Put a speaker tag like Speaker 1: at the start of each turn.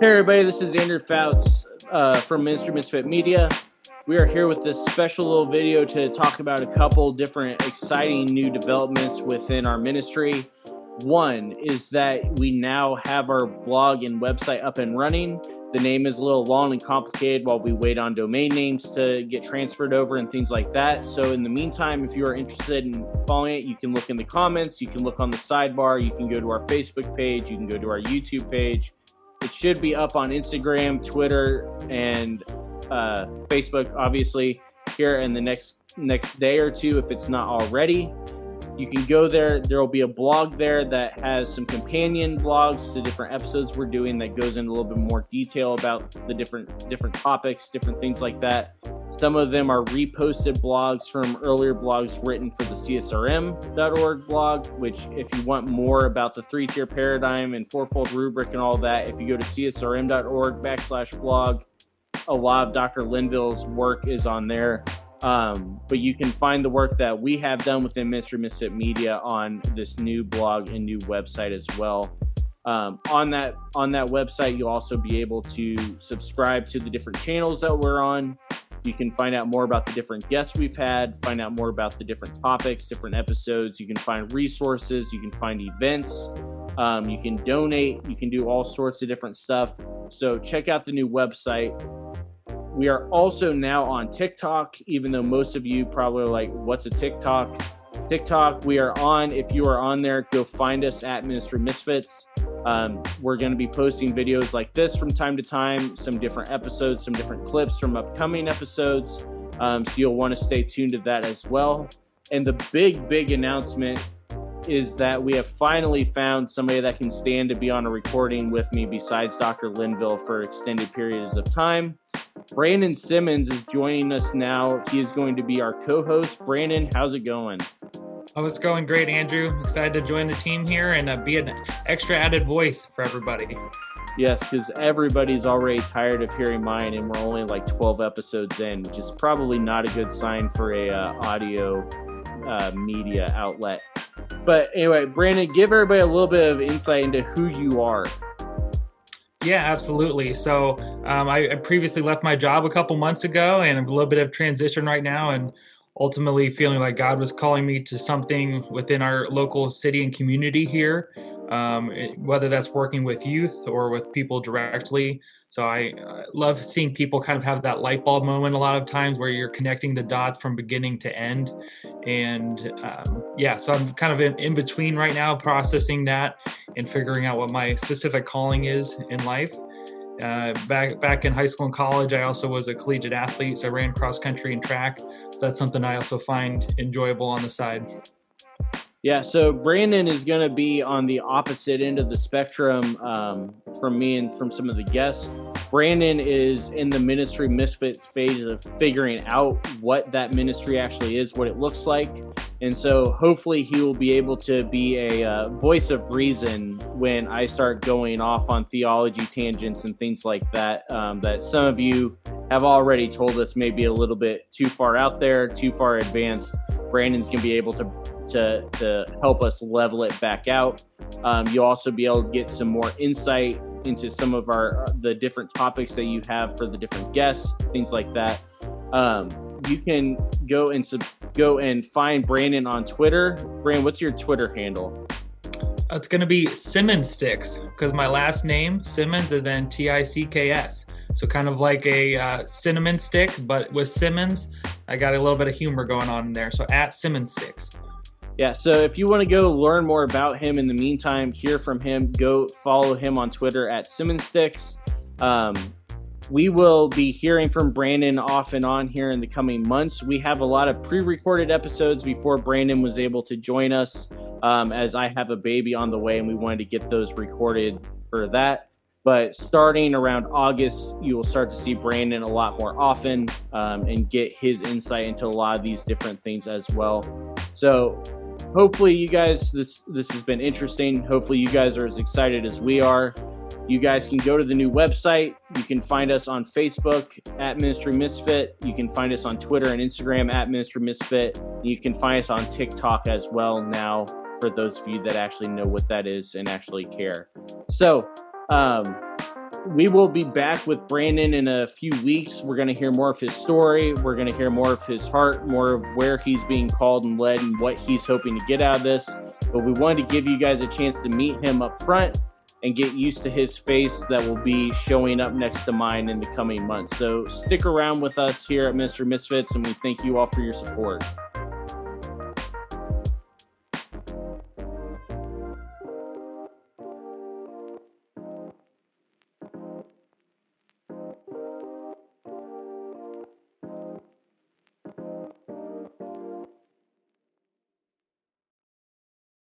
Speaker 1: Hey everybody, this is Andrew Fouts uh, from Ministry Misfit Media. We are here with this special little video to talk about a couple different exciting new developments within our ministry. One is that we now have our blog and website up and running. The name is a little long and complicated while we wait on domain names to get transferred over and things like that. So, in the meantime, if you are interested in following it, you can look in the comments, you can look on the sidebar, you can go to our Facebook page, you can go to our YouTube page. It should be up on Instagram, Twitter, and uh, Facebook, obviously, here in the next next day or two if it's not already. You can go there. There will be a blog there that has some companion blogs to different episodes we're doing that goes into a little bit more detail about the different different topics, different things like that. Some of them are reposted blogs from earlier blogs written for the CSRM.org blog, which, if you want more about the three tier paradigm and fourfold rubric and all that, if you go to CSRM.org backslash blog, a lot of Dr. Linville's work is on there. Um, but you can find the work that we have done within Ministry Misfit Media on this new blog and new website as well. Um, on that on that website, you'll also be able to subscribe to the different channels that we're on. You can find out more about the different guests we've had, find out more about the different topics, different episodes. You can find resources, you can find events, um, you can donate, you can do all sorts of different stuff. So check out the new website. We are also now on TikTok, even though most of you probably are like, what's a TikTok? TikTok, we are on. If you are on there, go find us at Ministry Misfits. Um, we're going to be posting videos like this from time to time, some different episodes, some different clips from upcoming episodes. Um, so you'll want to stay tuned to that as well. And the big, big announcement is that we have finally found somebody that can stand to be on a recording with me besides Dr. Linville for extended periods of time. Brandon Simmons is joining us now. He is going to be our co host. Brandon, how's it going?
Speaker 2: Oh, it's going great, Andrew. Excited to join the team here and uh, be an extra added voice for everybody.
Speaker 1: Yes, because everybody's already tired of hearing mine, and we're only like 12 episodes in, which is probably not a good sign for a uh, audio uh, media outlet. But anyway, Brandon, give everybody a little bit of insight into who you are.
Speaker 2: Yeah, absolutely. So um, I, I, previously left my job a couple months ago, and I'm a little bit of transition right now, and ultimately feeling like God was calling me to something within our local city and community here um, whether that's working with youth or with people directly. So I uh, love seeing people kind of have that light bulb moment a lot of times where you're connecting the dots from beginning to end. And um, yeah, so I'm kind of in, in between right now, processing that and figuring out what my specific calling is in life. Uh, back back in high school and college, I also was a collegiate athlete, so I ran cross country and track. So that's something I also find enjoyable on the side.
Speaker 1: Yeah, so Brandon is going to be on the opposite end of the spectrum um, from me and from some of the guests. Brandon is in the ministry misfit phase of figuring out what that ministry actually is, what it looks like. And so hopefully he will be able to be a uh, voice of reason when I start going off on theology tangents and things like that, um, that some of you have already told us maybe a little bit too far out there, too far advanced. Brandon's going to be able to to, to help us level it back out. Um, you'll also be able to get some more insight into some of our the different topics that you have for the different guests, things like that. Um, you can go and sub- go and find Brandon on Twitter. Brandon, what's your Twitter handle?
Speaker 2: It's going to be Simmons Sticks because my last name Simmons and then T I C K S. So kind of like a uh, cinnamon stick, but with Simmons, I got a little bit of humor going on in there. So at Simmons Sticks
Speaker 1: yeah, so if you want to go learn more about him in the meantime, hear from him, go follow him on Twitter at Simmonsticks. Um, we will be hearing from Brandon off and on here in the coming months. We have a lot of pre recorded episodes before Brandon was able to join us, um, as I have a baby on the way and we wanted to get those recorded for that. But starting around August, you will start to see Brandon a lot more often um, and get his insight into a lot of these different things as well. So hopefully you guys this this has been interesting hopefully you guys are as excited as we are you guys can go to the new website you can find us on facebook at ministry misfit you can find us on twitter and instagram at ministry misfit you can find us on tiktok as well now for those of you that actually know what that is and actually care so um, we will be back with Brandon in a few weeks. We're going to hear more of his story. We're going to hear more of his heart, more of where he's being called and led, and what he's hoping to get out of this. But we wanted to give you guys a chance to meet him up front and get used to his face that will be showing up next to mine in the coming months. So stick around with us here at Ministry Misfits, and we thank you all for your support.